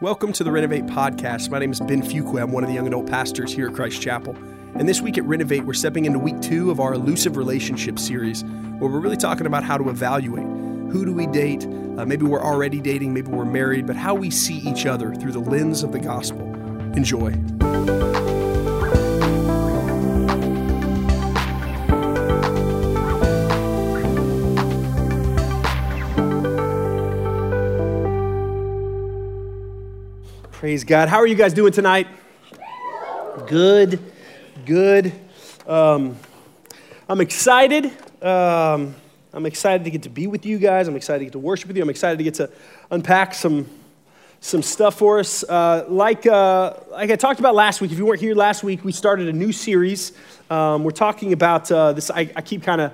Welcome to the Renovate podcast. My name is Ben Fuqua. I'm one of the young adult pastors here at Christ Chapel. And this week at Renovate, we're stepping into week two of our Elusive Relationship series, where we're really talking about how to evaluate who do we date. Uh, maybe we're already dating, maybe we're married, but how we see each other through the lens of the gospel. Enjoy. Praise God. How are you guys doing tonight? Good, good. Um, I'm excited. Um, I'm excited to get to be with you guys. I'm excited to get to worship with you. I'm excited to get to unpack some some stuff for us. Uh, like, uh, like I talked about last week, if you weren't here last week, we started a new series. Um, we're talking about uh, this, I, I keep kind of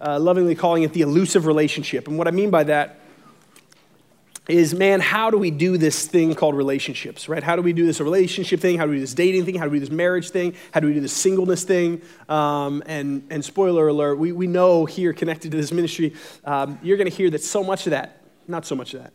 uh, lovingly calling it the elusive relationship. And what I mean by that is man, how do we do this thing called relationships, right? How do we do this relationship thing? How do we do this dating thing? How do we do this marriage thing? How do we do this singleness thing? Um, and, and spoiler alert, we, we know here connected to this ministry, um, you're going to hear that so much of that, not so much of that,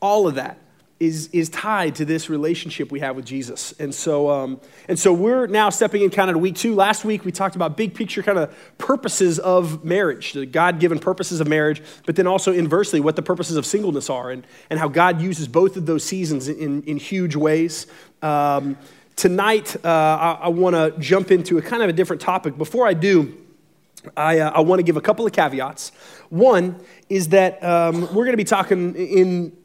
all of that is, is tied to this relationship we have with Jesus. And so, um, and so we're now stepping in kind of to week two. Last week we talked about big picture kind of purposes of marriage, the God given purposes of marriage, but then also inversely what the purposes of singleness are and, and how God uses both of those seasons in, in huge ways. Um, tonight uh, I, I want to jump into a kind of a different topic. Before I do, I, uh, I want to give a couple of caveats. One is that um, we're going to be talking in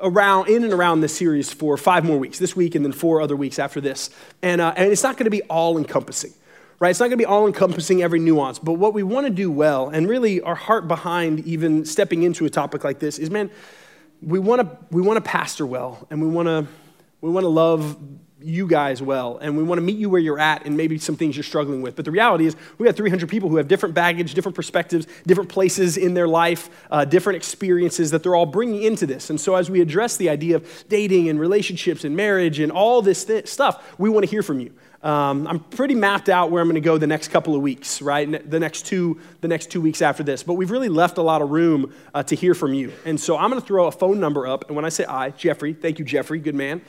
around in and around this series for five more weeks this week and then four other weeks after this. And, uh, and it's not going to be all encompassing right? It's not going to be all encompassing every nuance. But what we want to do well and really our heart behind even stepping into a topic like this is man we want to we want to pastor well and we want to we want to love you guys well, and we want to meet you where you're at and maybe some things you're struggling with. But the reality is, we got 300 people who have different baggage, different perspectives, different places in their life, uh, different experiences that they're all bringing into this. And so, as we address the idea of dating and relationships and marriage and all this th- stuff, we want to hear from you. Um, I'm pretty mapped out where I'm going to go the next couple of weeks, right? The next two, the next two weeks after this. But we've really left a lot of room uh, to hear from you. And so I'm going to throw a phone number up. And when I say I, Jeffrey, thank you, Jeffrey, good man.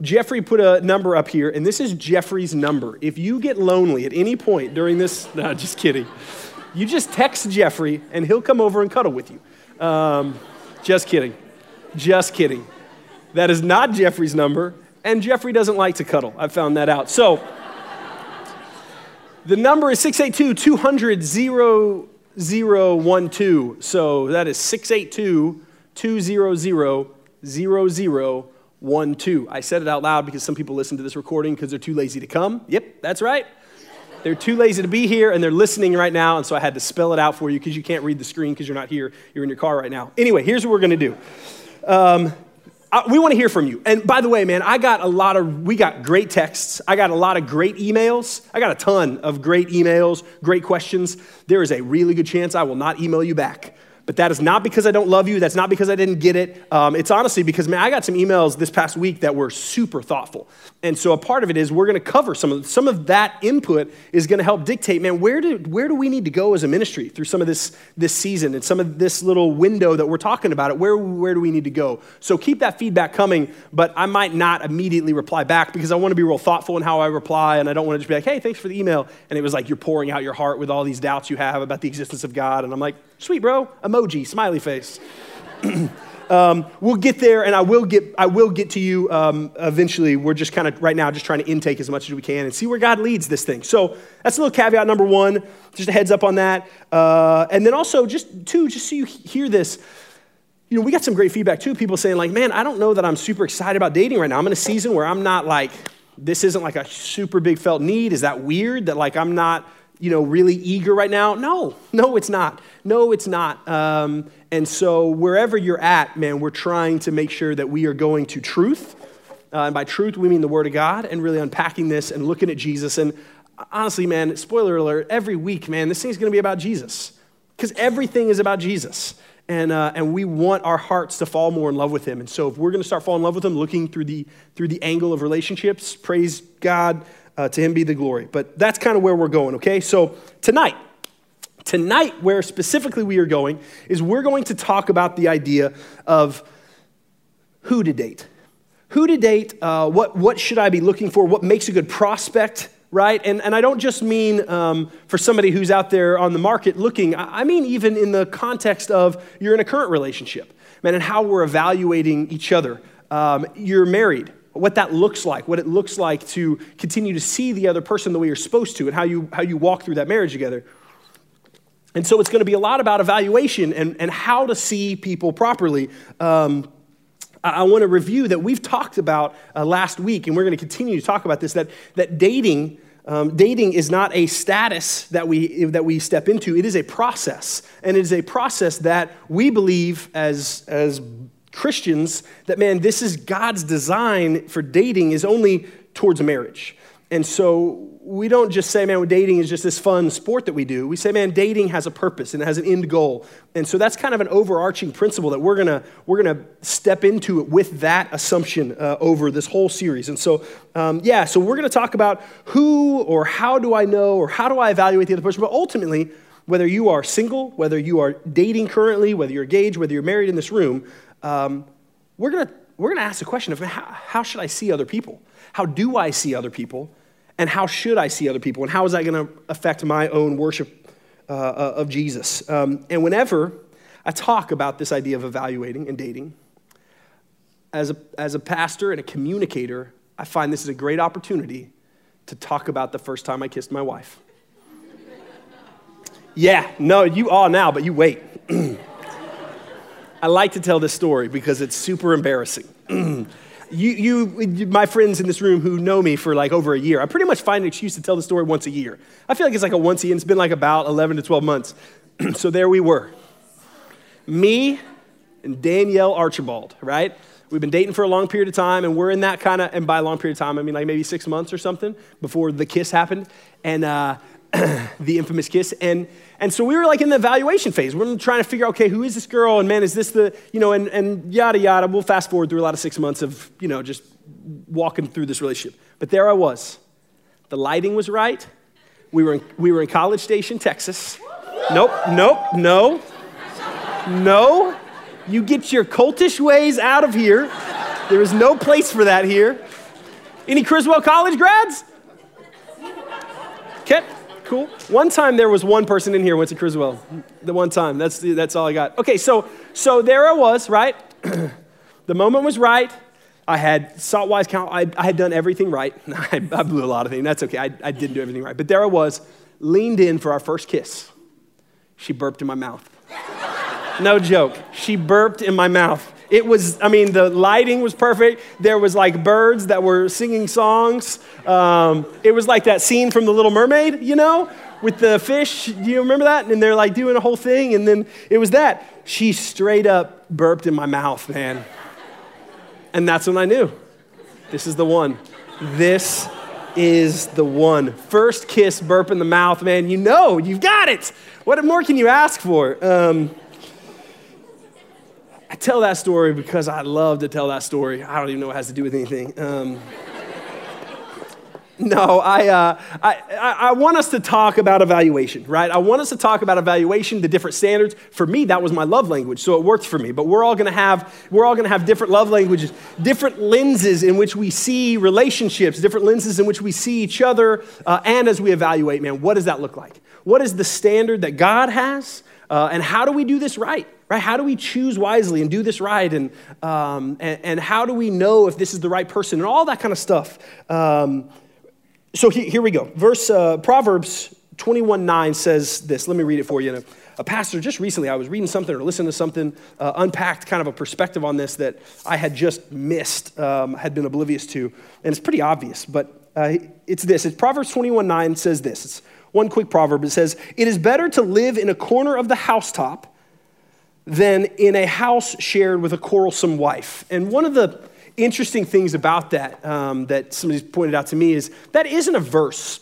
Jeffrey put a number up here, and this is Jeffrey's number. If you get lonely at any point during this, no, just kidding. You just text Jeffrey, and he'll come over and cuddle with you. Um, just kidding. Just kidding. That is not Jeffrey's number, and Jeffrey doesn't like to cuddle. I found that out. So, the number is 682 200 0012. So, that is 682 200 00 1 2. I said it out loud because some people listen to this recording because they're too lazy to come. Yep, that's right. They're too lazy to be here and they're listening right now, and so I had to spell it out for you because you can't read the screen because you're not here. You're in your car right now. Anyway, here's what we're going to do. Um, I, we want to hear from you. And by the way, man, I got a lot of, we got great texts. I got a lot of great emails. I got a ton of great emails, great questions. There is a really good chance I will not email you back. But that is not because I don't love you. That's not because I didn't get it. Um, it's honestly because, man, I got some emails this past week that were super thoughtful. And so a part of it is we're going to cover some of, some of that input is going to help dictate, man, where do, where do we need to go as a ministry through some of this, this season and some of this little window that we're talking about it? Where, where do we need to go? So keep that feedback coming, but I might not immediately reply back because I want to be real thoughtful in how I reply. And I don't want to just be like, hey, thanks for the email. And it was like you're pouring out your heart with all these doubts you have about the existence of God. And I'm like, sweet, bro, emoji, smiley face. um, we'll get there, and I will get, I will get to you um, eventually. We're just kind of right now just trying to intake as much as we can and see where God leads this thing. So that's a little caveat number one. Just a heads up on that, uh, and then also just two, just so you hear this. You know, we got some great feedback too. People saying like, "Man, I don't know that I'm super excited about dating right now. I'm in a season where I'm not like, this isn't like a super big felt need. Is that weird? That like I'm not." You know, really eager right now? No, no, it's not. No, it's not. Um, and so, wherever you're at, man, we're trying to make sure that we are going to truth. Uh, and by truth, we mean the Word of God and really unpacking this and looking at Jesus. And honestly, man, spoiler alert, every week, man, this thing's going to be about Jesus because everything is about Jesus. And, uh, and we want our hearts to fall more in love with him. And so if we're going to start falling in love with him, looking through the, through the angle of relationships, praise God, uh, to him be the glory. But that's kind of where we're going, okay? So tonight, tonight, where specifically we are going, is we're going to talk about the idea of who to date. who to date, uh, what, what should I be looking for, what makes a good prospect, right? And, and I don't just mean um, for somebody who's out there on the market looking, I mean even in the context of you're in a current relationship, man, and how we're evaluating each other. Um, you're married, what that looks like, what it looks like to continue to see the other person the way you're supposed to, and how you, how you walk through that marriage together. And so it's going to be a lot about evaluation and, and how to see people properly. Um, I want to review that we've talked about uh, last week, and we're going to continue to talk about this that, that dating. Um, dating is not a status that we, that we step into, it is a process. And it is a process that we believe as, as Christians that, man, this is God's design for dating is only towards marriage. And so we don't just say, man, dating is just this fun sport that we do. We say, man, dating has a purpose and it has an end goal. And so that's kind of an overarching principle that we're gonna, we're gonna step into it with that assumption uh, over this whole series. And so, um, yeah, so we're gonna talk about who or how do I know or how do I evaluate the other person. But ultimately, whether you are single, whether you are dating currently, whether you're engaged, whether you're married in this room, um, we're gonna, we're gonna ask the question of how, how should I see other people? How do I see other people? And how should I see other people? And how is that going to affect my own worship uh, uh, of Jesus? Um, and whenever I talk about this idea of evaluating and dating, as a, as a pastor and a communicator, I find this is a great opportunity to talk about the first time I kissed my wife. yeah, no, you are now, but you wait. I like to tell this story because it's super embarrassing. you, you, my friends in this room who know me for like over a year, I pretty much find an excuse to tell the story once a year. I feel like it's like a once a year, it's been like about 11 to 12 months. so there we were. Me and Danielle Archibald, right? We've been dating for a long period of time, and we're in that kind of, and by a long period of time, I mean like maybe six months or something before the kiss happened, and uh, the infamous kiss. And and so we were like in the evaluation phase. We're trying to figure out, okay, who is this girl? And man, is this the, you know, and, and yada, yada. We'll fast forward through a lot of six months of, you know, just walking through this relationship. But there I was. The lighting was right. We were in, we were in College Station, Texas. Nope, nope, no. No. You get your cultish ways out of here. There is no place for that here. Any Criswell College grads? Okay cool. One time there was one person in here went to Criswell. The one time. That's, that's all I got. Okay, so, so there I was, right? the moment was right. I had salt wise count. I, I, had done everything right. I, I, blew a lot of things. That's okay. I, I didn't do everything right. But there I was, leaned in for our first kiss. She burped in my mouth. no joke. She burped in my mouth. It was, I mean, the lighting was perfect. There was like birds that were singing songs. Um, it was like that scene from The Little Mermaid, you know, with the fish. Do you remember that? And they're like doing a whole thing. And then it was that. She straight up burped in my mouth, man. And that's when I knew this is the one. This is the one. First kiss, burp in the mouth, man. You know, you've got it. What more can you ask for? Um, I tell that story because I love to tell that story. I don't even know what it has to do with anything. Um, no, I, uh, I, I want us to talk about evaluation, right? I want us to talk about evaluation, the different standards. For me, that was my love language, so it worked for me. But we're all going to have we're all going to have different love languages, different lenses in which we see relationships, different lenses in which we see each other, uh, and as we evaluate, man, what does that look like? What is the standard that God has, uh, and how do we do this right? Right? How do we choose wisely and do this right? And, um, and, and, how do we know if this is the right person and all that kind of stuff? Um, so he, here we go. Verse, uh, Proverbs 21 9 says this. Let me read it for you. A, a, pastor just recently, I was reading something or listening to something, uh, unpacked kind of a perspective on this that I had just missed, um, had been oblivious to. And it's pretty obvious, but uh, it's this. It's Proverbs 21 9 says this. It's one quick proverb. It says, It is better to live in a corner of the housetop than in a house shared with a quarrelsome wife. And one of the interesting things about that um, that somebody's pointed out to me is that isn't a verse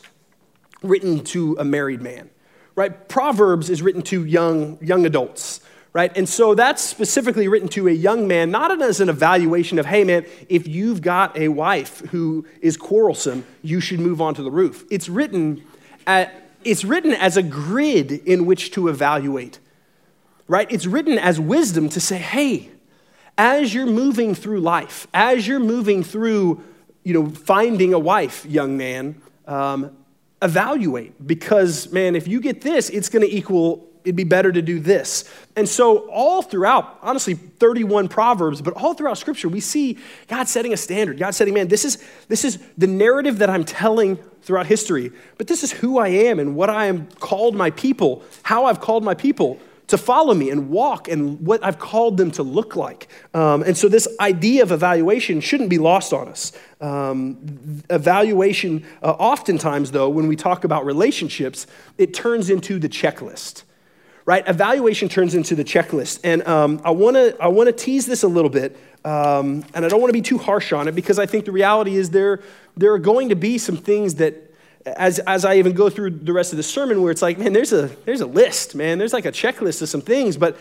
written to a married man, right? Proverbs is written to young, young adults, right? And so that's specifically written to a young man, not as an evaluation of, hey, man, if you've got a wife who is quarrelsome, you should move on to the roof. It's written, at, it's written as a grid in which to evaluate right? It's written as wisdom to say, hey, as you're moving through life, as you're moving through, you know, finding a wife, young man, um, evaluate because, man, if you get this, it's going to equal it'd be better to do this. And so, all throughout, honestly, 31 Proverbs, but all throughout Scripture, we see God setting a standard. God setting, man, this is, this is the narrative that I'm telling throughout history, but this is who I am and what I am called my people, how I've called my people to follow me and walk and what I've called them to look like. Um, and so, this idea of evaluation shouldn't be lost on us. Um, evaluation, uh, oftentimes, though, when we talk about relationships, it turns into the checklist. Right? Evaluation turns into the checklist. And um, I want to I wanna tease this a little bit, um, and I don't want to be too harsh on it because I think the reality is there, there are going to be some things that as, as I even go through the rest of the sermon, where it's like, man, there's a, there's a list, man. There's like a checklist of some things. But,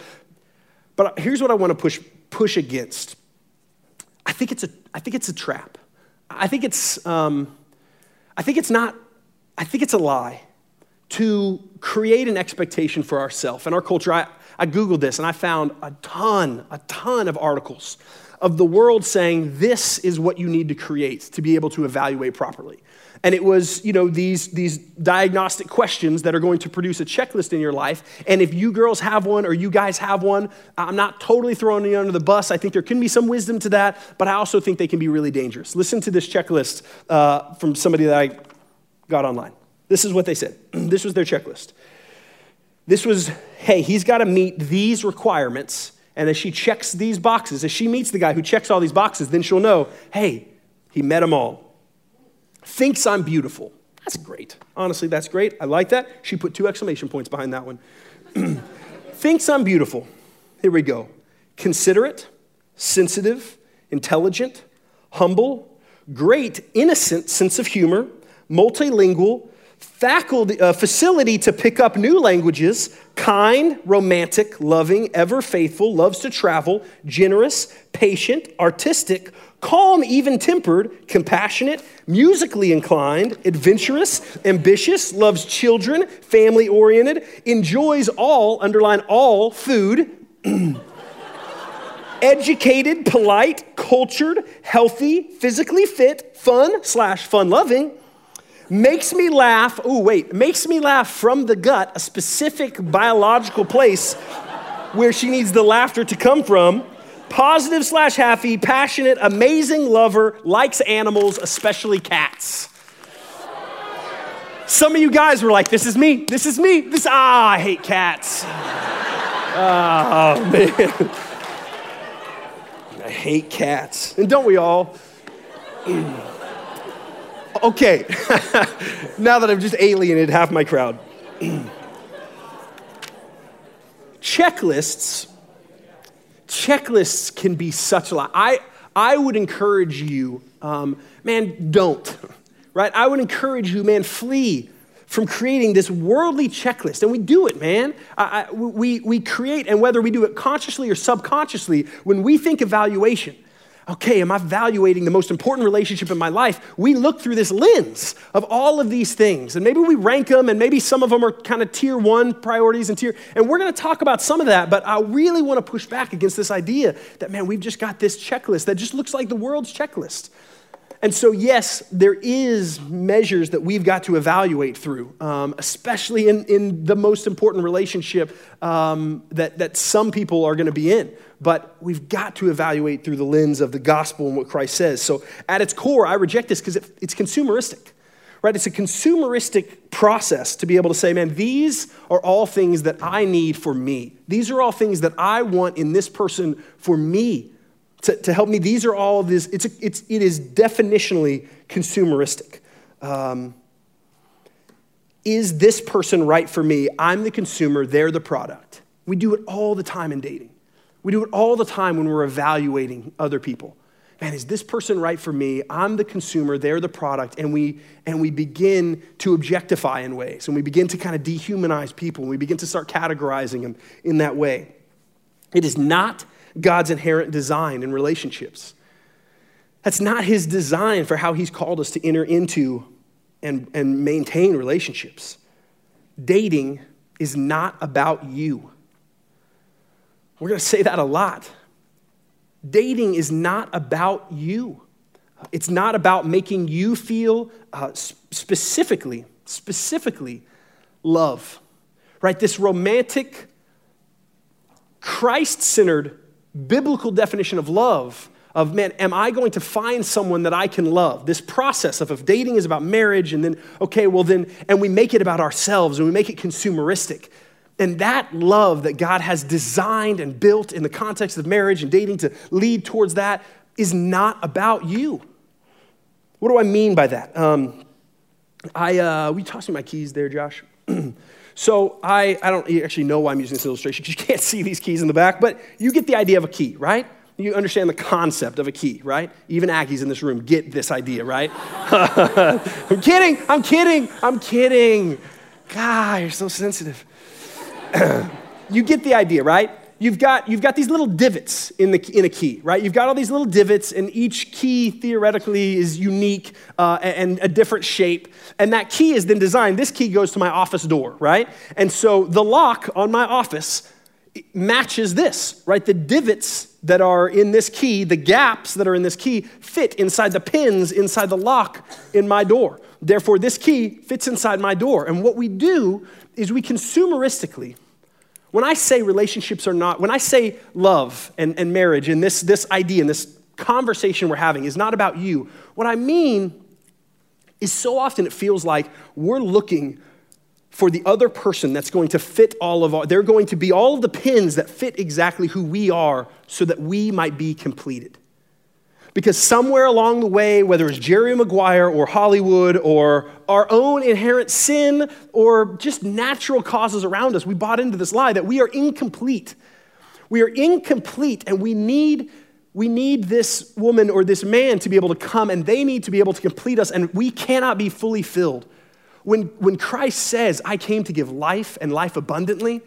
but here's what I want to push, push against. I think it's a, I think it's a trap. I think it's, um, I think it's not, I think it's a lie to create an expectation for ourselves and our culture. I, I Googled this and I found a ton, a ton of articles of the world saying this is what you need to create to be able to evaluate properly. And it was, you know, these, these diagnostic questions that are going to produce a checklist in your life. And if you girls have one or you guys have one, I'm not totally throwing you under the bus. I think there can be some wisdom to that, but I also think they can be really dangerous. Listen to this checklist uh, from somebody that I got online. This is what they said. this was their checklist. This was, hey, he's got to meet these requirements. And as she checks these boxes, as she meets the guy who checks all these boxes, then she'll know, hey, he met them all thinks I'm beautiful. That's great. Honestly, that's great. I like that. She put two exclamation points behind that one. thinks I'm beautiful. Here we go. Considerate, sensitive, intelligent, humble, great, innocent sense of humor, multilingual, faculty, uh, facility to pick up new languages, kind, romantic, loving, ever faithful, loves to travel, generous, patient, artistic, calm, even tempered, compassionate, musically inclined, adventurous, ambitious, loves children, family oriented, enjoys all, underline all, food. educated, polite, cultured, healthy, physically fit, fun slash fun loving, makes me laugh. Oh, wait, makes me laugh from the gut, a specific biological place where she needs the laughter to come from positive slash happy, passionate, amazing lover, likes animals, especially cats. Some of you guys were like, this is me, this is me, this, ah, I hate cats. oh, man. I hate cats. And don't we all? okay, now that I've just alienated half my crowd. Checklists checklists can be such a lot. I, I would encourage you, um, man, don't, right? I would encourage you, man, flee from creating this worldly checklist. And we do it, man. I, I, we, we create, and whether we do it consciously or subconsciously, when we think evaluation, okay, am I evaluating the most important relationship in my life? We look through this lens of all of these things. And maybe we rank them, and maybe some of them are kind of tier one priorities and tier. And we're to talk about some of that, but I really want to push back against this idea that, man, we've just got this checklist that just looks like the world's checklist. And so, yes, there is measures that we've got to evaluate through, um, especially in, in the most important relationship um, that, that some people are to be in. But we've got to evaluate through the lens of the gospel and what Christ says. So, at its core, I reject this because it, it's consumeristic, right? It's a consumeristic process to be able to say, man, these are all things that I need for me. These are all things that I want in this person for me to, to help me. These are all this, it's, a, it's, it is definitionally consumeristic. Um, is this person right for me? I'm the consumer, they're the product. We do it all the time in dating. We do it all the time when we're evaluating other people. Man, is this person right for me? I'm the consumer, they're the product, and we and we begin to objectify in ways, and we begin to kind of dehumanize people, and we begin to start categorizing them in that way. It is not God's inherent design in relationships. That's not his design for how he's called us to enter into and, and maintain relationships. Dating is not about you. We're going to say that a lot. dating is not about you. It's not about making you feel uh, specifically, specifically love, right? This romantic, Christ centered, biblical definition of love of man am i going to find someone that i can love this process of if dating is about marriage and then okay well then and we make it about ourselves and we make it consumeristic and that love that god has designed and built in the context of marriage and dating to lead towards that is not about you what do I mean by that? Um, I, uh, we tossed me my keys there, Josh? so I, I don't actually know why I'm using this illustration because you can't see these keys in the back, but you get the idea of a key, right? You understand the concept of a key, right? Even Aggies in this room get this idea, right? I'm kidding, I'm kidding, I'm kidding. God, you're so sensitive. you get the idea, right? you've got, you've got these little divots in, the, in a key, right? You've got all these little divots, and each key theoretically is unique uh, and a different shape. And that key is then designed. This key goes to my office door, right? And so the lock on my office matches this, right? The divots that are in this key, the gaps that are in this key, fit inside the pins inside the lock in my door. Therefore, this key fits inside my door. And what we do is we consumeristically, when I say relationships are not, when I say love and, and marriage and this, this idea and this conversation we're having is not about you, what I mean is so often it feels like we're looking for the other person that's going to fit all of our, they're going to be all of the pins that fit exactly who we are so that we might be completed. Because somewhere along the way, whether it's Jerry Maguire or Hollywood or our own inherent sin or just natural causes around us, we bought into this lie that we are incomplete. We are incomplete and we need, we need this woman or this man to be able to come and they need to be able to complete us and we cannot be fully filled. When, when Christ says, I came to give life and life abundantly,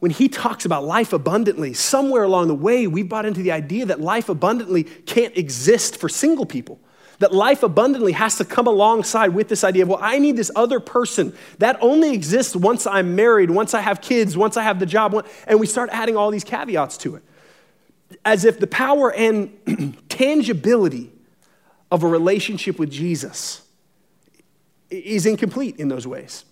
when he talks about life abundantly, somewhere along the way, we've bought into the idea that life abundantly can't exist for single people. That life abundantly has to come alongside with this idea of, well, I need this other person. That only exists once I'm married, once I have kids, once I have the job. And we start adding all these caveats to it. As if the power and tangibility of a relationship with Jesus is incomplete in those ways.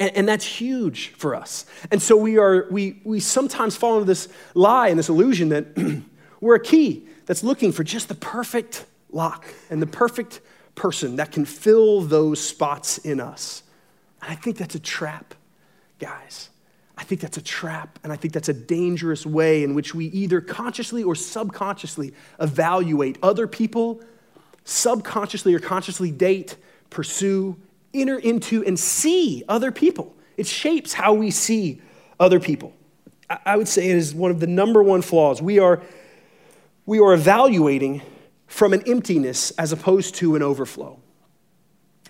And, and, that's huge for us. And so we are, we, we sometimes fall into this lie and this illusion that we're a key that's looking for just the perfect lock and the perfect person that can fill those spots in us. And I think that's a trap, guys. I think that's a trap, and I think that's a dangerous way in which we either consciously or subconsciously evaluate other people, subconsciously or consciously date, pursue, enter into and see other people. It shapes how we see other people. I would say it is one of the number one flaws. We are, we are evaluating from an emptiness as opposed to an overflow.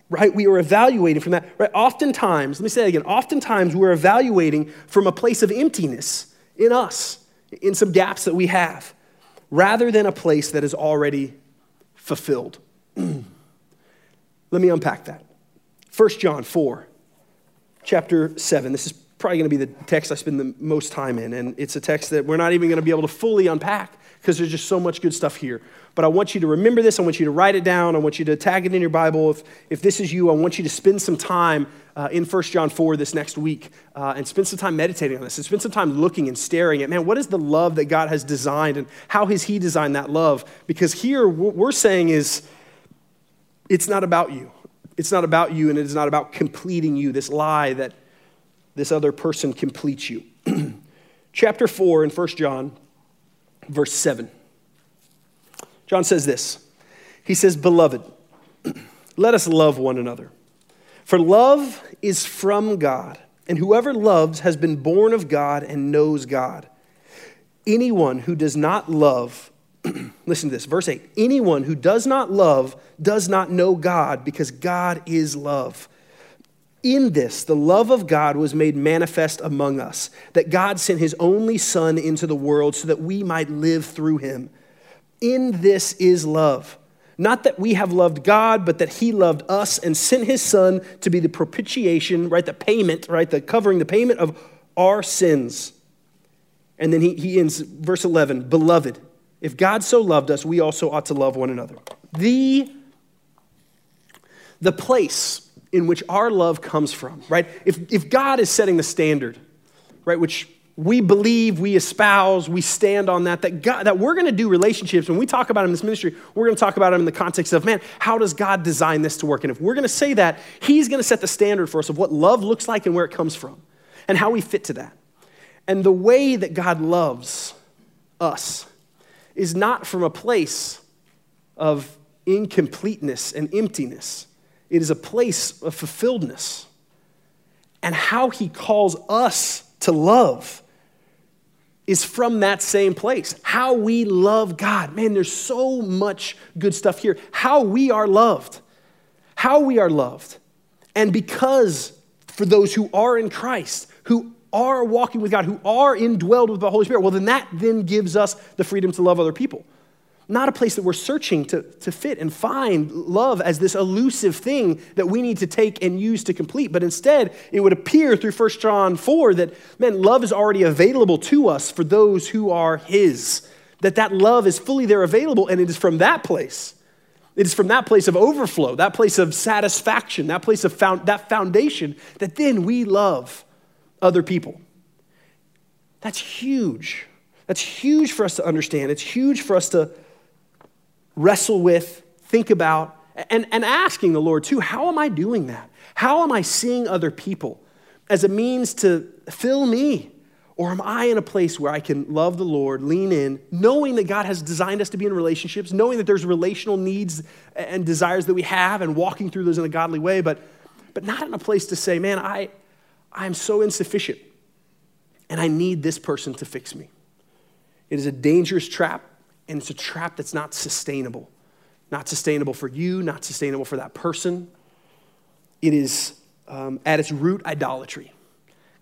Right? We are evaluating from that. Right? Oftentimes, let me say it again, oftentimes we're evaluating from a place of emptiness in us, in some gaps that we have, rather than a place that is already fulfilled. let me unpack that. 1 John 4, chapter 7. This is probably going to be the text I spend the most time in, and it's a text that we're not even going to be able to fully unpack because there's just so much good stuff here. But I want you to remember this. I want you to write it down. I want you to tag it in your Bible. If, if this is you, I want you to spend some time uh, in 1 John 4 this next week uh, and spend some time meditating on this and spend some time looking and staring at, man, what is the love that God has designed and how has He designed that love? Because here, what we're saying is, it's not about you. It's not about you and it is not about completing you, this lie that this other person completes you. Chapter 4 in 1 John, verse 7. John says this He says, Beloved, let us love one another. For love is from God, and whoever loves has been born of God and knows God. Anyone who does not love Listen to this, verse 8. Anyone who does not love does not know God because God is love. In this, the love of God was made manifest among us, that God sent his only Son into the world so that we might live through him. In this is love. Not that we have loved God, but that he loved us and sent his Son to be the propitiation, right? The payment, right? The covering, the payment of our sins. And then he, he ends verse 11 Beloved, if God so loved us, we also ought to love one another. The, the place in which our love comes from, right? If, if God is setting the standard, right, which we believe, we espouse, we stand on that, that, God, that we're going to do relationships. When we talk about them in this ministry, we're going to talk about them in the context of, man, how does God design this to work? And if we're going to say that, He's going to set the standard for us of what love looks like and where it comes from and how we fit to that. And the way that God loves us is not from a place of incompleteness and emptiness, it is a place of fulfilledness. And how He calls us to love is from that same place. How we love God. Man, there's so much good stuff here. How we are loved. How we are loved. And because for those who are in Christ, who are walking with God, who are indwelled with the Holy Spirit, well, then that then gives us the freedom to love other people not a place that we're searching to, to fit and find love as this elusive thing that we need to take and use to complete. But instead, it would appear through 1 John 4 that, man, love is already available to us for those who are His. That that love is fully there available, and it is from that place. It is from that place of overflow, that place of satisfaction, that place of found, that foundation, that then we love other people. That's huge. That's huge for us to understand. It's huge for us to wrestle with, think about, and, and asking the Lord too, how am I doing that? How am I seeing other people as a means to fill me? Or am I in a place where I can love the Lord, lean in, knowing that God has designed us to be in relationships, knowing that there's relational needs and desires that we have, and walking through those in a godly way, but, but not in a place to say, man, I, I'm so insufficient and I need this person to fix me. It is a dangerous trap and it's a trap that's not sustainable. Not sustainable for you, not sustainable for that person. It is, um, at its root, idolatry.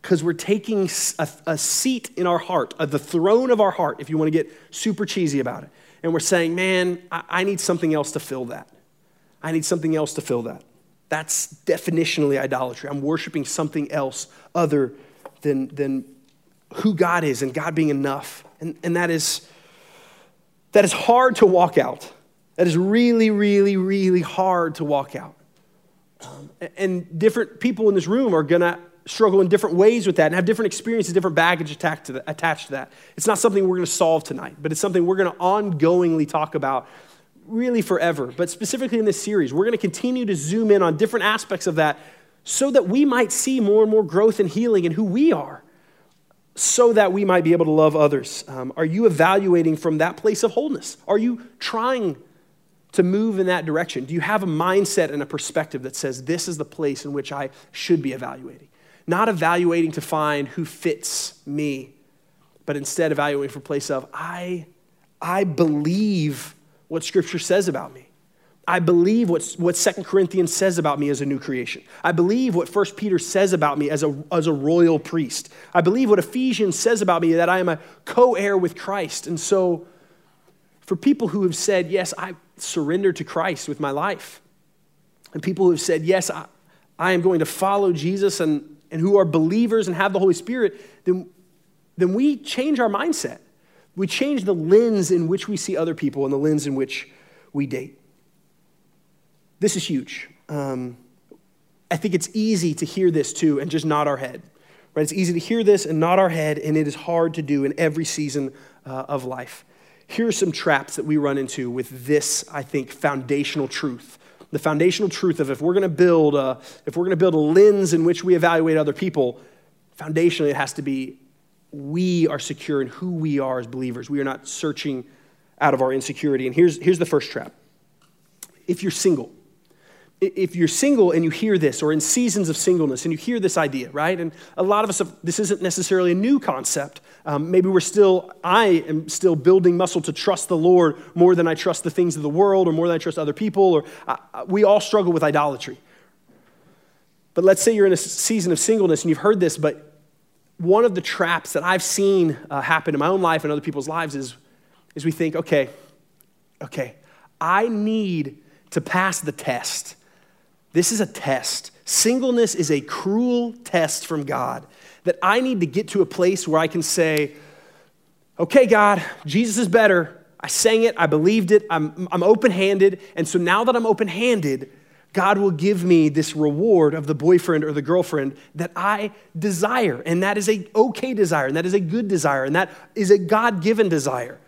Because we're taking a, a, seat in our heart, the throne of our heart, if you want to get super cheesy about it. And we're saying, man, I, I need something else to fill that. I need something else to fill that. That's definitionally idolatry. I'm worshiping something else other than, than who God is and God being enough. And, and that is that is hard to walk out. That is really, really, really hard to walk out. Um, and different people in this room are going to struggle in different ways with that and have different experiences, different baggage attached to, that, attached to that. It's not something we're going to solve tonight, but it's something we're going to ongoingly talk about really forever. But specifically in this series, we're going to continue to zoom in on different aspects of that so that we might see more and more growth and healing in who we are so that we might be able to love others? Um, are you evaluating from that place of wholeness? Are you trying to move in that direction? Do you have a mindset and a perspective that says, this is the place in which I should be evaluating? Not evaluating to find who fits me, but instead evaluating from a place of, I, I believe what Scripture says about me. I believe what, what 2 Corinthians says about me as a new creation. I believe what 1 Peter says about me as a, as a royal priest. I believe what Ephesians says about me that I am a co heir with Christ. And so, for people who have said, Yes, I surrender to Christ with my life, and people who have said, Yes, I, I am going to follow Jesus, and, and who are believers and have the Holy Spirit, then, then we change our mindset. We change the lens in which we see other people and the lens in which we date. This is huge. Um, I think it's easy to hear this too and just nod our head. Right? It's easy to hear this and nod our head, and it is hard to do in every season uh, of life. Here are some traps that we run into with this, I think, foundational truth. The foundational truth of if we're going to build a, if we're going to build a lens in which we evaluate other people, foundationally it has to be we are secure in who we are as believers. We are not searching out of our insecurity. And here's, here's the first trap. If you're single, if you're single and you hear this, or in seasons of singleness and you hear this idea, right? And a lot of us, have, this isn't necessarily a new concept. Um, maybe we're still, I am still building muscle to trust the Lord more than I trust the things of the world or more than I trust other people, or uh, uh we all struggle with idolatry. But let's say you're in a season of singleness and you've heard this, but one of the traps that I've seen uh, happen in my own life and other people's lives is, is we think, okay, okay, I need to pass the test this is a test. Singleness is a cruel test from God that I need to get to a place where I can say, okay, God, Jesus is better. I sang it, I believed it, I'm, I'm open handed. And so now that I'm open handed, God will give me this reward of the boyfriend or the girlfriend that I desire. And that is a okay desire, and that is a good desire, and that is a God given desire.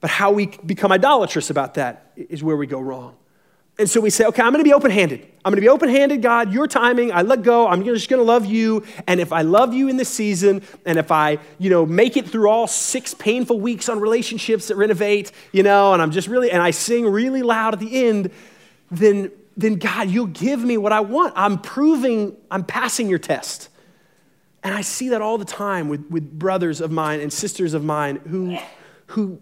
But how we become idolatrous about that is where we go wrong. And so we say, okay, I'm going to be open handed. I'm going to be open handed, God, your timing. I let go. I'm just going to love you. And if I love you in this season, and if I, you know, make it through all six painful weeks on relationships that renovate, you know, and I'm just really, and I sing really loud at the end, then, then God, you'll give me what I want. I'm proving, I'm passing your test. And I see that all the time with, with brothers of mine and sisters of mine who, who,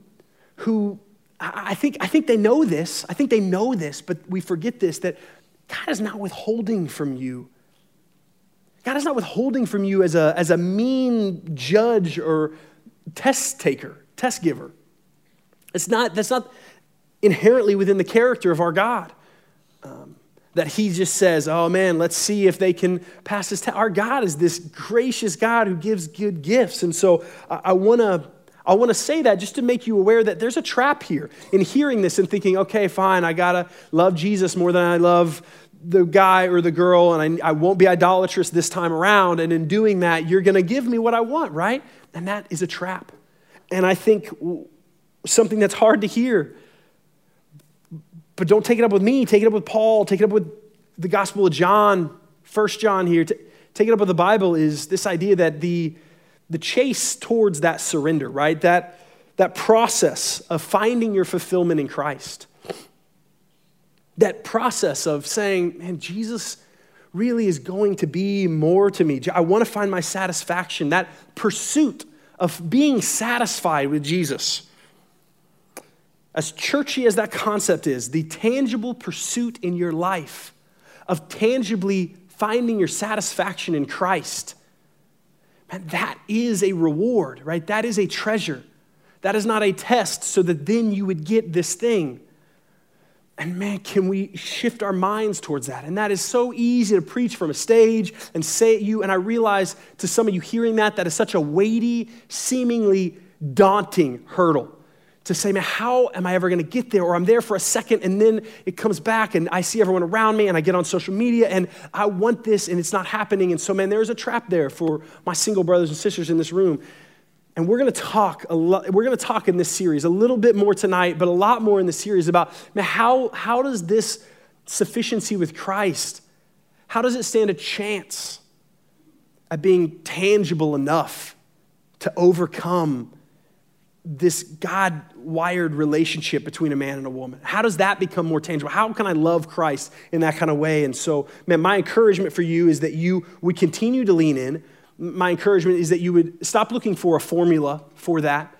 who I think, I think they know this. I think they know this, but we forget this that God is not withholding from you. God is not withholding from you as a, as a mean judge or test taker, test giver. It's not, that's not inherently within the character of our God. Um, that he just says, oh man, let's see if they can pass this test. Our God is this gracious God who gives good gifts. And so I, I want to I want to say that just to make you aware that there's a trap here in hearing this and thinking, okay, fine, I got to love Jesus more than I love the guy or the girl, and I, I won't be idolatrous this time around. And in doing that, you're going to give me what I want, right? And that is a trap. And I think something that's hard to hear. But don't take it up with me, take it up with Paul, take it up with the Gospel of John, First John here. Take it up with the Bible is this idea that the the chase towards that surrender, right? That, that process of finding your fulfillment in Christ. That process of saying, man, Jesus really is going to be more to me. I want to find my satisfaction. That pursuit of being satisfied with Jesus. As churchy as that concept is, the tangible pursuit in your life of tangibly finding your satisfaction in Christ Man, that is a reward, right? That is a treasure. That is not a test so that then you would get this thing. And man, can we shift our minds towards that? And that is so easy to preach from a stage and say it you. And I realize to some of you hearing that, that is such a weighty, seemingly daunting hurdle to say, man, how am I ever going to get there? Or I'm there for a second and then it comes back and I see everyone around me and I get on social media and I want this and it's not happening. And so, man, there's a trap there for my single brothers and sisters in this room. And we're going to talk a lot, we're going to talk in this series a little bit more tonight, but a lot more in the series about man, how, how does this sufficiency with Christ, how does it stand a chance at being tangible enough to overcome this God wired relationship between a man and a woman? How does that become more tangible? How can I love Christ in that kind of way? And so, man, my encouragement for you is that you would continue to lean in. My encouragement is that you would stop looking for a formula for that.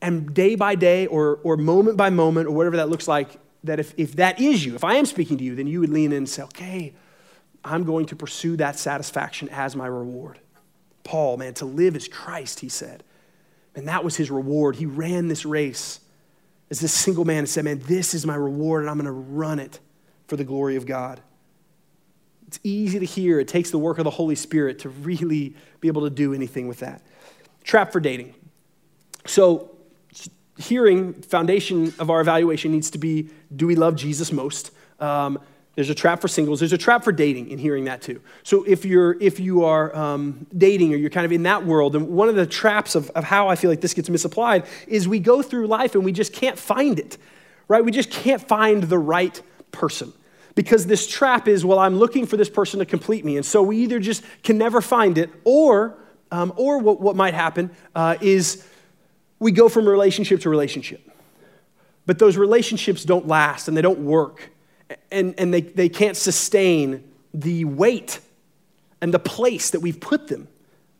And day by day or, or moment by moment or whatever that looks like, that if, if that is you, if I am speaking to you, then you would lean in and say, okay, I'm going to pursue that satisfaction as my reward. Paul, man, to live is Christ, he said. And that was his reward. He ran this race as this single man and said, Man, this is my reward, and I'm going to run it for the glory of God. It's easy to hear. It takes the work of the Holy Spirit to really be able to do anything with that. Trap for dating. So, hearing, foundation of our evaluation needs to be do we love Jesus most? Um, there's a trap for singles. There's a trap for dating in hearing that too. So if you're if you are um, dating or you're kind of in that world, and one of the traps of, of how I feel like this gets misapplied is we go through life and we just can't find it, right? We just can't find the right person because this trap is well, I'm looking for this person to complete me, and so we either just can never find it, or um, or what, what might happen uh, is we go from relationship to relationship, but those relationships don't last and they don't work and, and they, they can't sustain the weight and the place that we've put them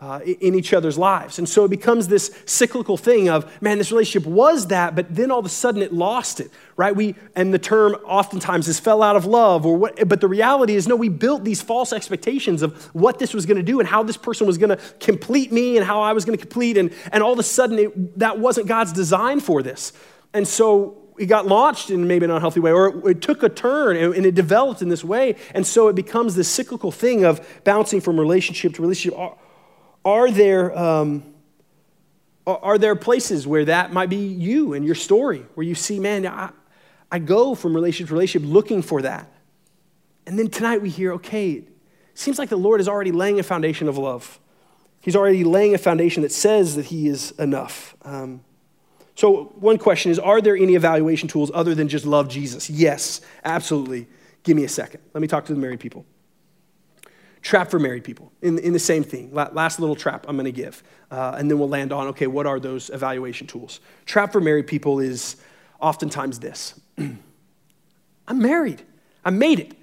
uh, in each other's lives. And so it becomes this cyclical thing of, man, this relationship was that, but then all of a sudden it lost it, right? We, and the term oftentimes is fell out of love, or what, but the reality is, no, we built these false expectations of what this was going to do and how this person was going to complete me and how I was going to complete, and, and all of a sudden it, that wasn't God's design for this. And so it got launched in maybe an unhealthy way, or it, took a turn and, and, it developed in this way. And so it becomes this cyclical thing of bouncing from relationship to relationship. Are, are there, um, Are, are there places where that might be you and your story, where you see, man, I, I go from relationship to relationship looking for that. And then tonight we hear, okay, it seems like the Lord is already laying a foundation of love. He's already laying a foundation that says that He is enough. Um, so, one question is Are there any evaluation tools other than just love Jesus? Yes, absolutely. Give me a second. Let me talk to the married people. Trap for married people, in, in the same thing. Last little trap I'm going to give. Uh, and then we'll land on okay, what are those evaluation tools? Trap for married people is oftentimes this I'm married, I made it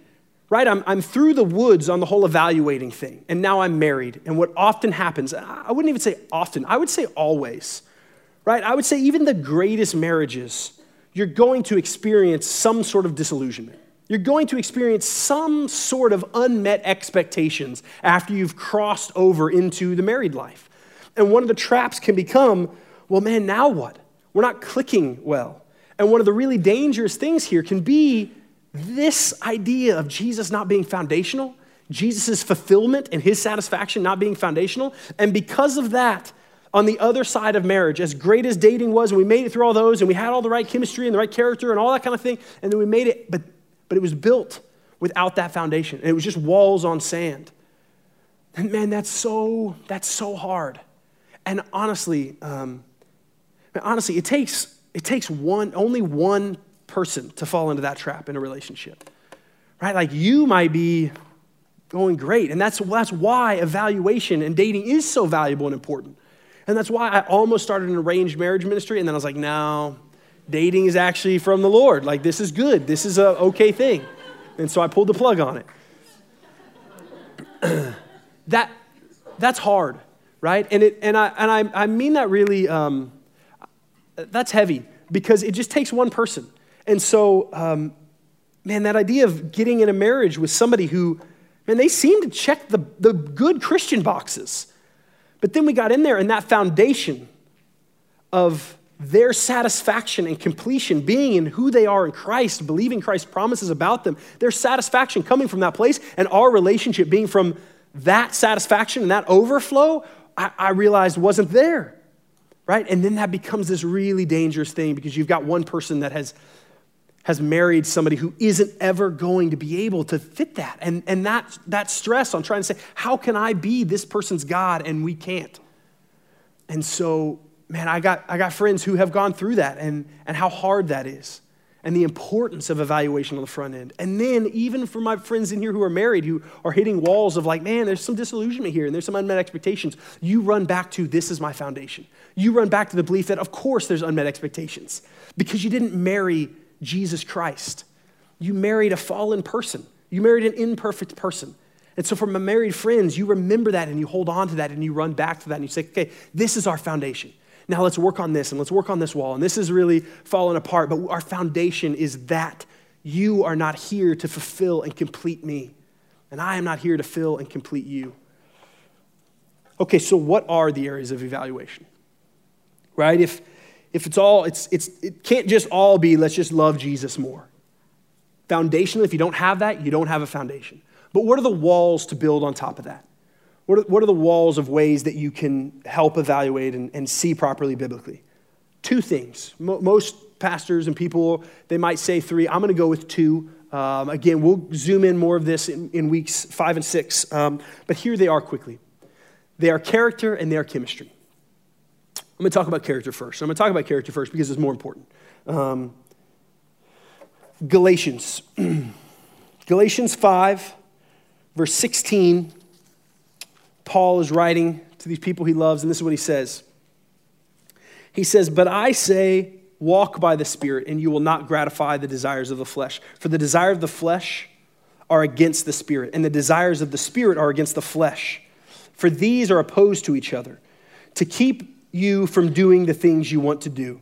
right? I'm, I'm through the woods on the whole evaluating thing, and now I'm married. And what often happens, I wouldn't even say often, I would say always, right? I would say even the greatest marriages, you're going to experience some sort of disillusionment. You're going to experience some sort of unmet expectations after you've crossed over into the married life. And one of the traps can become, well, man, now what? We're not clicking well. And one of the really dangerous things here can be this idea of Jesus not being foundational, Jesus' fulfillment and his satisfaction not being foundational, and because of that, on the other side of marriage, as great as dating was, and we made it through all those, and we had all the right chemistry and the right character and all that kind of thing, and then we made it, but, but it was built without that foundation. And it was just walls on sand. And man, that's so, that's so hard. And honestly, um, honestly, it takes, it takes one, only one person to fall into that trap in a relationship. Right? Like you might be going great. And that's, that's why evaluation and dating is so valuable and important. And that's why I almost started an arranged marriage ministry. And then I was like, no, dating is actually from the Lord. Like, this is good. This is a okay thing. And so I pulled the plug on it. that, that's hard, right? And, it, and, I, and I, I mean that really, um, that's heavy because it just takes one person. And so, um, man, that idea of getting in a marriage with somebody who, man, they seem to check the, the good Christian boxes. But then we got in there, and that foundation of their satisfaction and completion being in who they are in Christ, believing Christ's promises about them, their satisfaction coming from that place, and our relationship being from that satisfaction and that overflow, I, I realized wasn't there. Right? And then that becomes this really dangerous thing because you've got one person that has has married somebody who isn't ever going to be able to fit that. And, and that, that stress on trying to say, how can I be this person's God and we can't? And so, man, I got, I got friends who have gone through that and, and how hard that is and the importance of evaluation on the front end. And then, even for my friends in here who are married, who are hitting walls of like, man, there's some disillusionment here and there's some unmet expectations, you run back to this is my foundation. You run back to the belief that, of course, there's unmet expectations because you didn't marry Jesus Christ. You married a fallen person, you married an imperfect person. And so, my married friends, you remember that and you hold on to that and you run back to that and you say, okay, this is our foundation. Now let's work on this and let's work on this wall. And this is really falling apart, but our foundation is that you are not here to fulfill and complete me. And I am not here to fill and complete you. Okay, so what are the areas of evaluation? Right? If if it's all, it's, it's, it can't just all be let's just love Jesus more. Foundationally, if you don't have that, you don't have a foundation. But what are the walls to build on top of that? What are, what are the walls of ways that you can help evaluate and, and see properly biblically? Two things. most pastors and people, they might say three. I'm going to go with two. Um, again, we'll zoom in more of this in, in weeks five and six. Um, but here they are quickly they are character and they are chemistry. I'm going to talk about character first. I'm going to talk about character first because it's more important. Um, Galatians. Galatians 5, verse 16. Paul is writing to these people he loves, and this is what he says. He says, But I say, walk by the Spirit, and you will not gratify the desires of the flesh. For the desire of the flesh are against the Spirit, and the desires of the Spirit are against the flesh. For these are opposed to each other, to keep you from doing the things you want to do.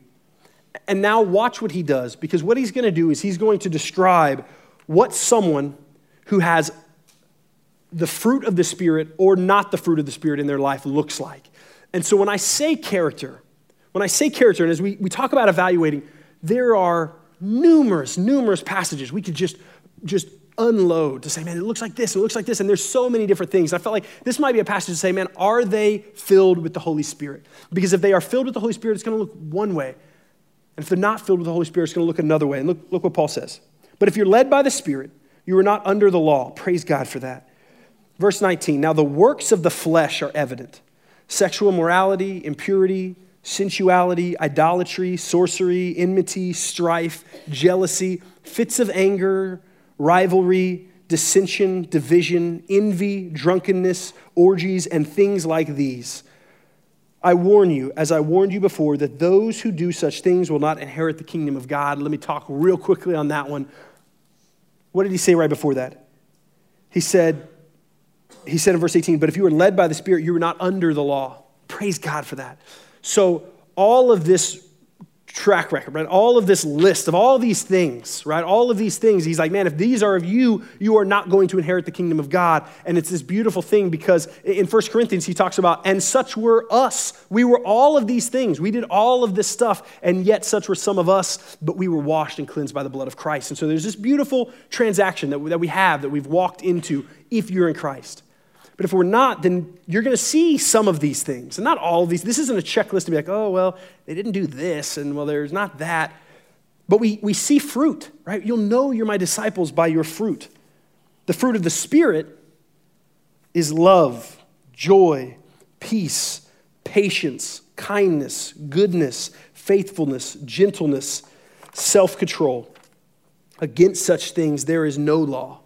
And now watch what he does, because what he's going to do is he's going to describe what someone who has the fruit of the Spirit or not the fruit of the Spirit in their life looks like. And so when I say character, when I say character, and as we, we talk about evaluating, there are numerous, numerous passages we could just, just unload to say, man, it looks like this, it looks like this, and there's so many different things. I felt like this might be a passage to say, man, are they filled with the Holy Spirit? Because if they are filled with the Holy Spirit, it's going to look one way. And if they're not filled with the Holy Spirit, it's going to look another way. And look, look what Paul says. But if you're led by the Spirit, you are not under the law. Praise God for that. Verse 19 Now the works of the flesh are evident sexual morality, impurity, sensuality, idolatry, sorcery, enmity, strife, jealousy, fits of anger, rivalry, dissension, division, envy, drunkenness, orgies, and things like these. I warn you, as I warned you before, that those who do such things will not inherit the kingdom of God. Let me talk real quickly on that one. What did he say right before that? He said, he said in verse 18, but if you are led by the Spirit, you are not under the law. Praise God for that. So, all of this track record, right? All of this list of all these things, right? All of these things, he's like, man, if these are of you, you are not going to inherit the kingdom of God. And it's this beautiful thing because in 1 Corinthians, he talks about, and such were us. We were all of these things. We did all of this stuff, and yet such were some of us, but we were washed and cleansed by the blood of Christ. And so there's this beautiful transaction that, that we have that we've walked into if you're in Christ. But if we're not, then you're going to see some of these things. And not all of these. This isn't a checklist to be like, oh, well, they didn't do this, and well, there's not that. But we, we see fruit, right? You'll know you're my disciples by your fruit. The fruit of the Spirit is love, joy, peace, patience, kindness, goodness, faithfulness, gentleness, self control. Against such things there is no law.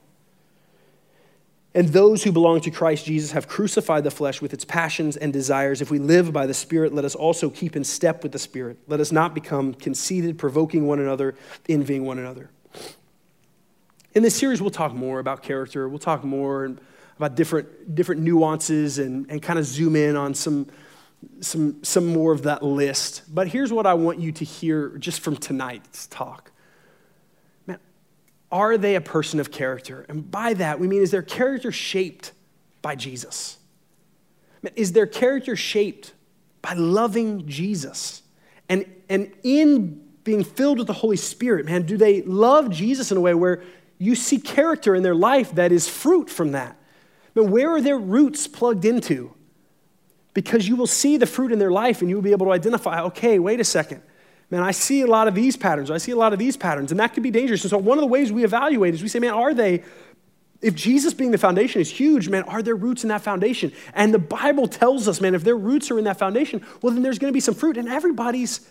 And those who belong to Christ Jesus have crucified the flesh with its passions and desires. If we live by the Spirit, let us also keep in step with the Spirit. Let us not become conceited, provoking one another, envying one another. In this series, we'll talk more about character. We'll talk more about different, different nuances and, and kind of zoom in on some, some, some more of that list. But here's what I want you to hear just from tonight's talk are they a person of character? And by that, we mean, is their character shaped by Jesus? Is their character shaped by loving Jesus? And, and in being filled with the Holy Spirit, man, do they love Jesus in a way where you see character in their life that is fruit from that? But where are their roots plugged into? Because you will see the fruit in their life and you will be able to identify, okay, wait a second man, I see a lot of these patterns. I see a lot of these patterns, and that could be dangerous. And so, one of the ways we evaluate is we say, man, are they, if Jesus being the foundation is huge, man, are there roots in that foundation? And the Bible tells us, man, if their roots are in that foundation, well, then there's going to be some fruit, and everybody's.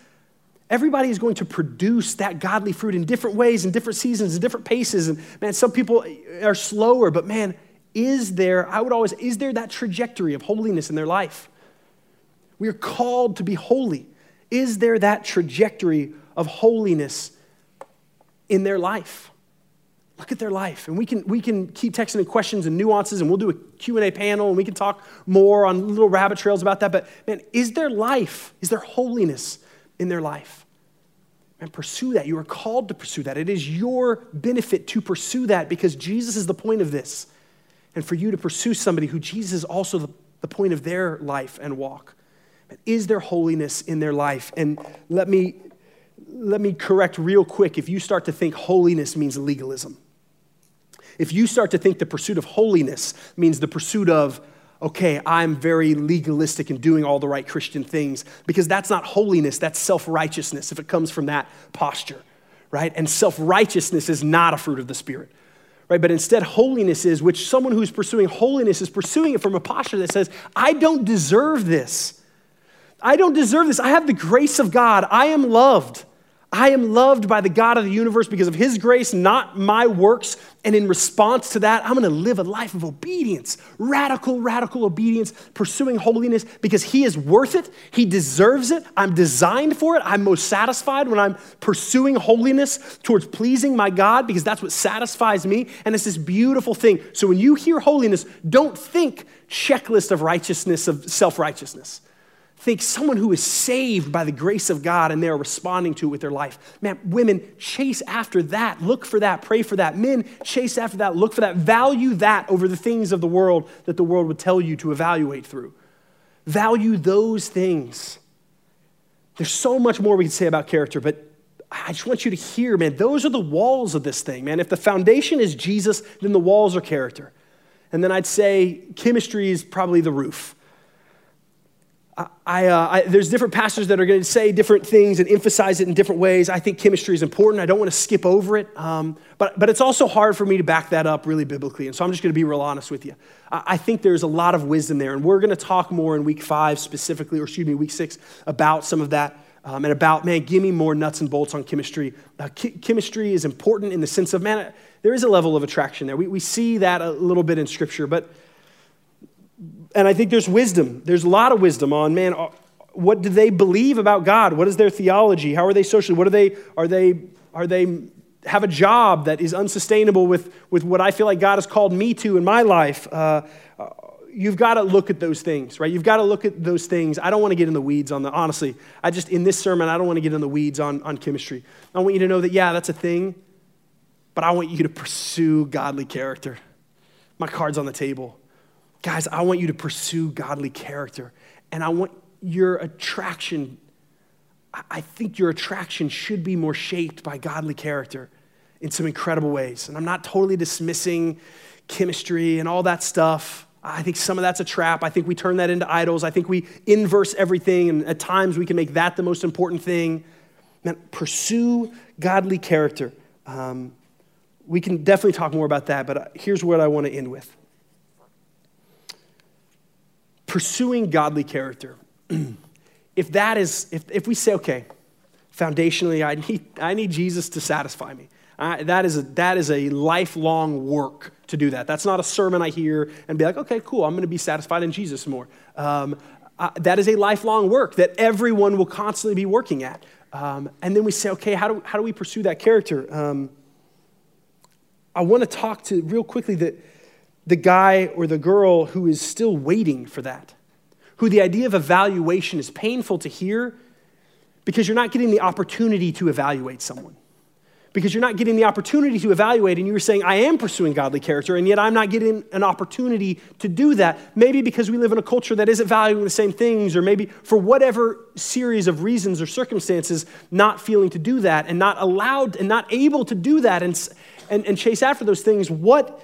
Everybody is going to produce that godly fruit in different ways, in different seasons, in different paces. And man, some people are slower, but man, is there, I would always, is there that trajectory of holiness in their life? We are called to be holy. Is there that trajectory of holiness in their life? Look at their life. And we can, we can keep texting in questions and nuances, and we'll do a Q&A panel, and we can talk more on little rabbit trails about that. But man, is there life? Is there holiness in their life? And pursue that. You are called to pursue that. It is your benefit to pursue that because Jesus is the point of this. And for you to pursue somebody who Jesus is also the, the point of their life and walk. Is there holiness in their life? And let me, let me correct real quick if you start to think holiness means legalism. If you start to think the pursuit of holiness means the pursuit of, okay, I'm very legalistic and doing all the right Christian things, because that's not holiness, that's self righteousness if it comes from that posture, right? And self righteousness is not a fruit of the Spirit right? But instead, holiness is, which someone who's pursuing holiness is pursuing it from a posture that says, I don't deserve this. I don't deserve this. I have the grace of God. I am loved. I am loved by the God of the universe because of His grace, not my works. And in response to that, I'm going to live a life of obedience, radical, radical obedience, pursuing holiness because He is worth it. He deserves it. I'm designed for it. I'm most satisfied when I'm pursuing holiness towards pleasing my God because that's what satisfies me. And it's this beautiful thing. So when you hear holiness, don't think checklist of righteousness, of self righteousness. Think someone who is saved by the grace of God and they're responding to it with their life. Man, women, chase after that. Look for that. Pray for that. Men, chase after that. Look for that. Value that over the things of the world that the world would tell you to evaluate through. Value those things. There's so much more we can say about character, but I just want you to hear, man, those are the walls of this thing, man. If the foundation is Jesus, then the walls are character. And then I'd say chemistry is probably the roof. I, uh, I, there's different pastors that are going to say different things and emphasize it in different ways. I think chemistry is important. I don't want to skip over it. Um, but, but it's also hard for me to back that up really biblically. And so I'm just going to be real honest with you. I, I think there's a lot of wisdom there. And we're going to talk more in week five specifically, or excuse me, week six, about some of that. Um, and about, man, give me more nuts and bolts on chemistry. Uh, chemistry is important in the sense of, man, there is a level of attraction there. We, we see that a little bit in Scripture. But and I think there's wisdom. There's a lot of wisdom on, man, uh, what do they believe about God? What is their theology? How are they socially? What are they, are they, are they have a job that is unsustainable with, with what I feel like God has called me to in my life? Uh, uh you've got to look at those things, right? You've got to look at those things. I don't want to get in the weeds on the, honestly, I just, in this sermon, I don't want to get in the weeds on, on chemistry. I want you to know that, yeah, that's a thing, but I want you to pursue godly character. My card's on the table. Guys, I want you to pursue godly character. And I want your attraction, I think your attraction should be more shaped by godly character in some incredible ways. And I'm not totally dismissing chemistry and all that stuff. I think some of that's a trap. I think we turn that into idols. I think we inverse everything, and at times we can make that the most important thing. Man, pursue godly character. Um, we can definitely talk more about that, but here's what I want to end with pursuing godly character, if that is, if, if we say, okay, foundationally, I need, I need Jesus to satisfy me. that, is a, that is a lifelong work to do that. That's not a sermon I hear and be like, okay, cool, I'm going to be satisfied in Jesus more. Um, uh, that is a lifelong work that everyone will constantly be working at. Um, and then we say, okay, how do, how do we pursue that character? Um, I want to talk to real quickly that the guy or the girl who is still waiting for that, who the idea of evaluation is painful to hear because you're not getting the opportunity to evaluate someone. Because you're not getting the opportunity to evaluate, and you were saying, I am pursuing godly character, and yet I'm not getting an opportunity to do that. Maybe because we live in a culture that isn't valuing the same things, or maybe for whatever series of reasons or circumstances, not feeling to do that, and not allowed and not able to do that and, and, and chase after those things. What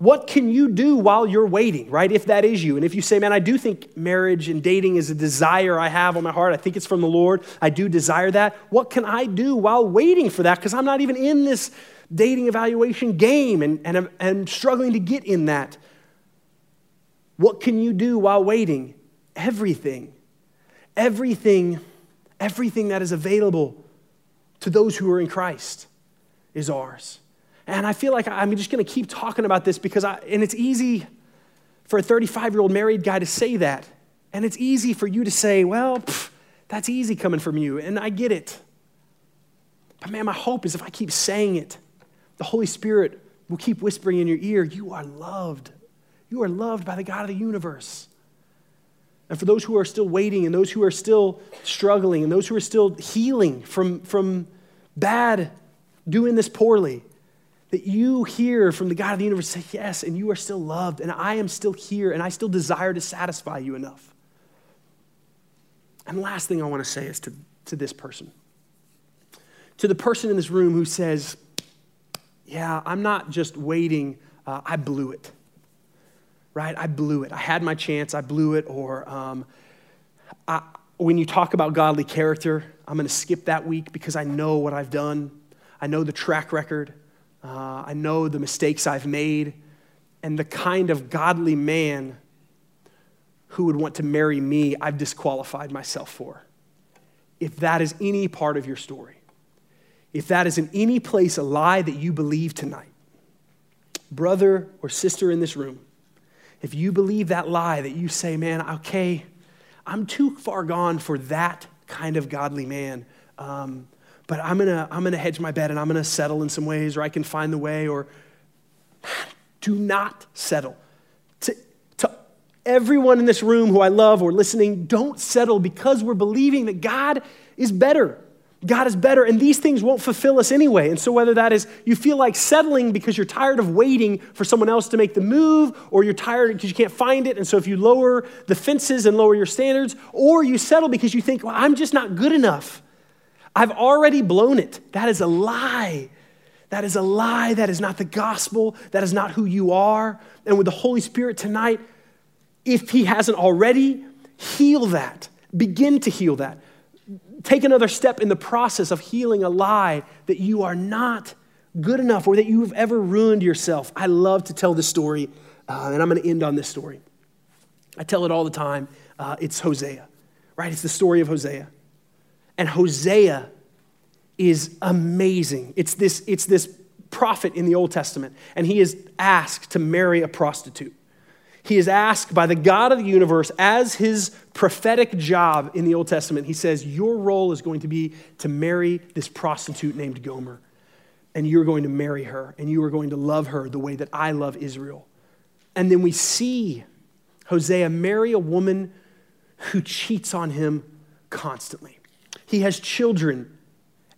what can you do while you're waiting, right? If that is you. And if you say, man, I do think marriage and dating is a desire I have on my heart, I think it's from the Lord, I do desire that. What can I do while waiting for that? Because I'm not even in this dating evaluation game and, and I'm struggling to get in that. What can you do while waiting? Everything. Everything, everything that is available to those who are in Christ is ours. And I feel like I'm just going to keep talking about this because, I, and it's easy for a 35 year old married guy to say that. And it's easy for you to say, well, pff, that's easy coming from you. And I get it. But man, my hope is if I keep saying it, the Holy Spirit will keep whispering in your ear, you are loved. You are loved by the God of the universe. And for those who are still waiting and those who are still struggling and those who are still healing from, from bad, doing this poorly, that you hear from the God of the universe say, Yes, and you are still loved, and I am still here, and I still desire to satisfy you enough. And the last thing I want to say is to, to this person, to the person in this room who says, Yeah, I'm not just waiting, uh, I blew it. Right? I blew it. I had my chance, I blew it. Or um, I, when you talk about godly character, I'm going to skip that week because I know what I've done, I know the track record. Uh, I know the mistakes I've made and the kind of godly man who would want to marry me, I've disqualified myself for. If that is any part of your story, if that is in any place a lie that you believe tonight, brother or sister in this room, if you believe that lie that you say, man, okay, I'm too far gone for that kind of godly man. Um, but I'm gonna, I'm gonna hedge my bet and I'm gonna settle in some ways, or I can find the way, or do not settle. To, to everyone in this room who I love or listening, don't settle because we're believing that God is better. God is better, and these things won't fulfill us anyway. And so, whether that is you feel like settling because you're tired of waiting for someone else to make the move, or you're tired because you can't find it, and so if you lower the fences and lower your standards, or you settle because you think, well, I'm just not good enough. I've already blown it. That is a lie. That is a lie. That is not the gospel. That is not who you are. And with the Holy Spirit tonight, if He hasn't already, heal that. Begin to heal that. Take another step in the process of healing a lie that you are not good enough or that you've ever ruined yourself. I love to tell this story, uh, and I'm going to end on this story. I tell it all the time. Uh, it's Hosea, right? It's the story of Hosea. And Hosea is amazing. It's this, it's this prophet in the Old Testament, and he is asked to marry a prostitute. He is asked by the God of the universe as his prophetic job in the Old Testament. He says, Your role is going to be to marry this prostitute named Gomer. And you're going to marry her, and you are going to love her the way that I love Israel. And then we see Hosea marry a woman who cheats on him constantly. He has children,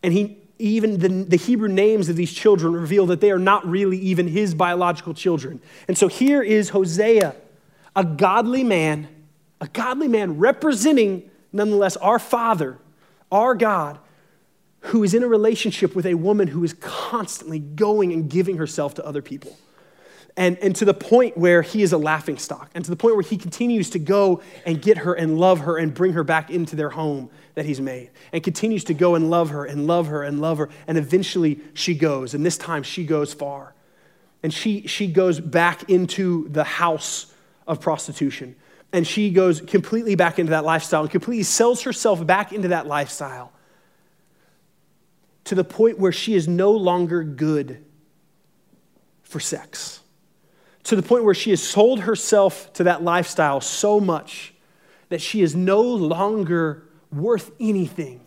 and he even the, the Hebrew names of these children reveal that they are not really even his biological children. And so here is Hosea, a godly man, a godly man representing nonetheless our Father, our God, who is in a relationship with a woman who is constantly going and giving herself to other people. And, and to the point where he is a laughing stock, and to the point where he continues to go and get her and love her and bring her back into their home that he's made, and continues to go and love her and love her and love her. And eventually she goes, and this time she goes far. And she, she goes back into the house of prostitution. And she goes completely back into that lifestyle and completely sells herself back into that lifestyle to the point where she is no longer good for sex to the point where she has sold herself to that lifestyle so much that she is no longer worth anything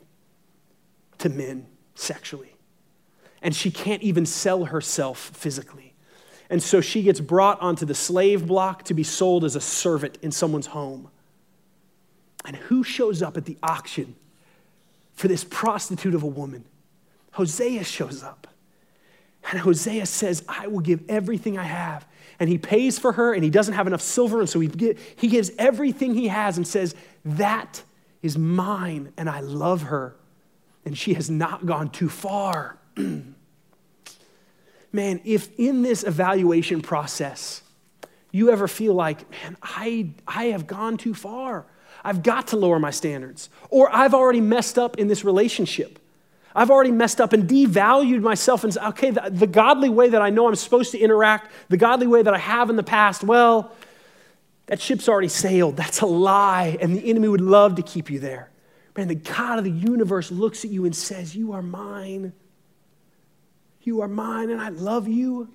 to men sexually. And she can't even sell herself physically. And so she gets brought onto the slave block to be sold as a servant in someone's home. And who shows up at the auction for this prostitute of a woman? Hosea shows up. And Hosea says, I will give everything I have and he pays for her and he doesn't have enough silver and so he, he gives everything he has and says that is mine and i love her. And she has not gone too far. Man if in this evaluation process you ever feel like man i i have gone too far. I've got to lower my standards or i've already messed up in this relationship. I've already messed up and devalued myself and okay, the, the, godly way that I know I'm supposed to interact, the godly way that I have in the past, well, that ship's already sailed. That's a lie. And the enemy would love to keep you there. Man, the God of the universe looks at you and says, You are mine. You are mine, and I love you.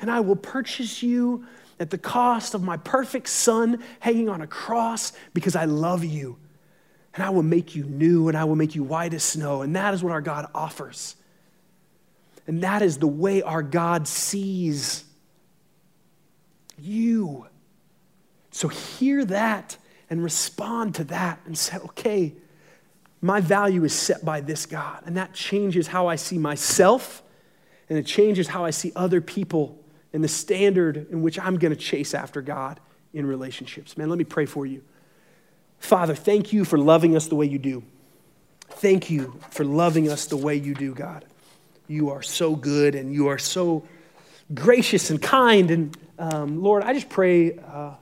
And I will purchase you at the cost of my perfect son hanging on a cross because I love you and I will make you new, and I will make you white as snow. And that is what our God offers. And that is the way our God sees you. So hear that and respond to that and say, okay, my value is set by this God. And that changes how I see myself, and it changes how I see other people and the standard in which I'm going to chase after God in relationships. Man, let me pray for you. Father, thank you for loving us the way you do. Thank you for loving us the way you do, God. You are so good and you are so gracious and kind. And um, Lord, I just pray uh,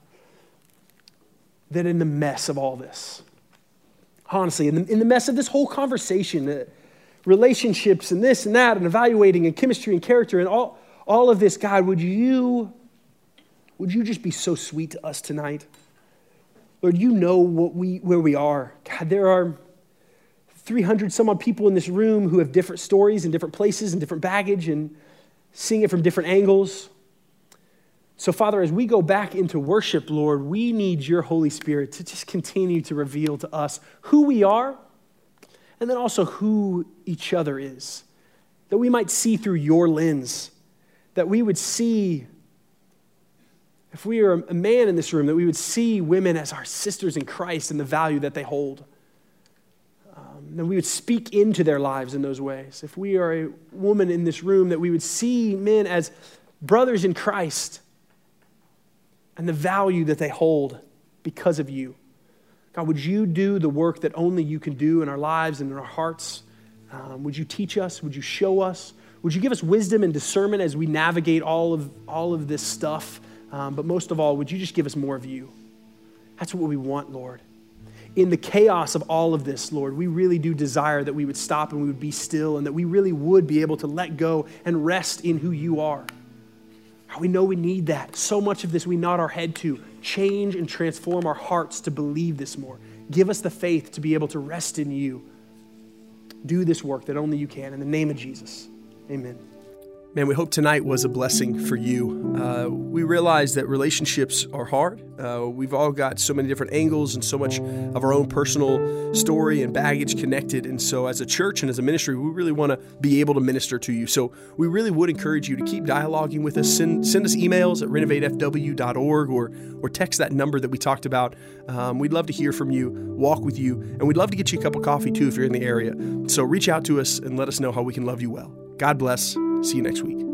that in the mess of all this, honestly, in the, in the mess of this whole conversation, uh, relationships and this and that, and evaluating and chemistry and character and all, all of this, God, would you, would you just be so sweet to us tonight? Lord, you know what we, where we are. God, there are 300 some odd people in this room who have different stories and different places and different baggage and seeing it from different angles. So, Father, as we go back into worship, Lord, we need your Holy Spirit to just continue to reveal to us who we are and then also who each other is. That we might see through your lens, that we would see if we are a man in this room, that we would see women as our sisters in Christ and the value that they hold. Um, that we would speak into their lives in those ways. If we are a woman in this room, that we would see men as brothers in Christ and the value that they hold because of you. God, would you do the work that only you can do in our lives and in our hearts? Um, would you teach us? Would you show us? Would you give us wisdom and discernment as we navigate all of, all of this stuff? Um, but most of all, would you just give us more of you? That's what we want, Lord. In the chaos of all of this, Lord, we really do desire that we would stop and we would be still and that we really would be able to let go and rest in who you are. We know we need that. So much of this we nod our head to. Change and transform our hearts to believe this more. Give us the faith to be able to rest in you. Do this work that only you can. In the name of Jesus, amen. Man, we hope tonight was a blessing for you. Uh, we realize that relationships are hard. Uh, we've all got so many different angles and so much of our own personal story and baggage connected. And so, as a church and as a ministry, we really want to be able to minister to you. So, we really would encourage you to keep dialoguing with us. Send, send us emails at renovatefw.org or, or text that number that we talked about. Um, we'd love to hear from you, walk with you, and we'd love to get you a cup of coffee too if you're in the area. So, reach out to us and let us know how we can love you well. God bless. See you next week.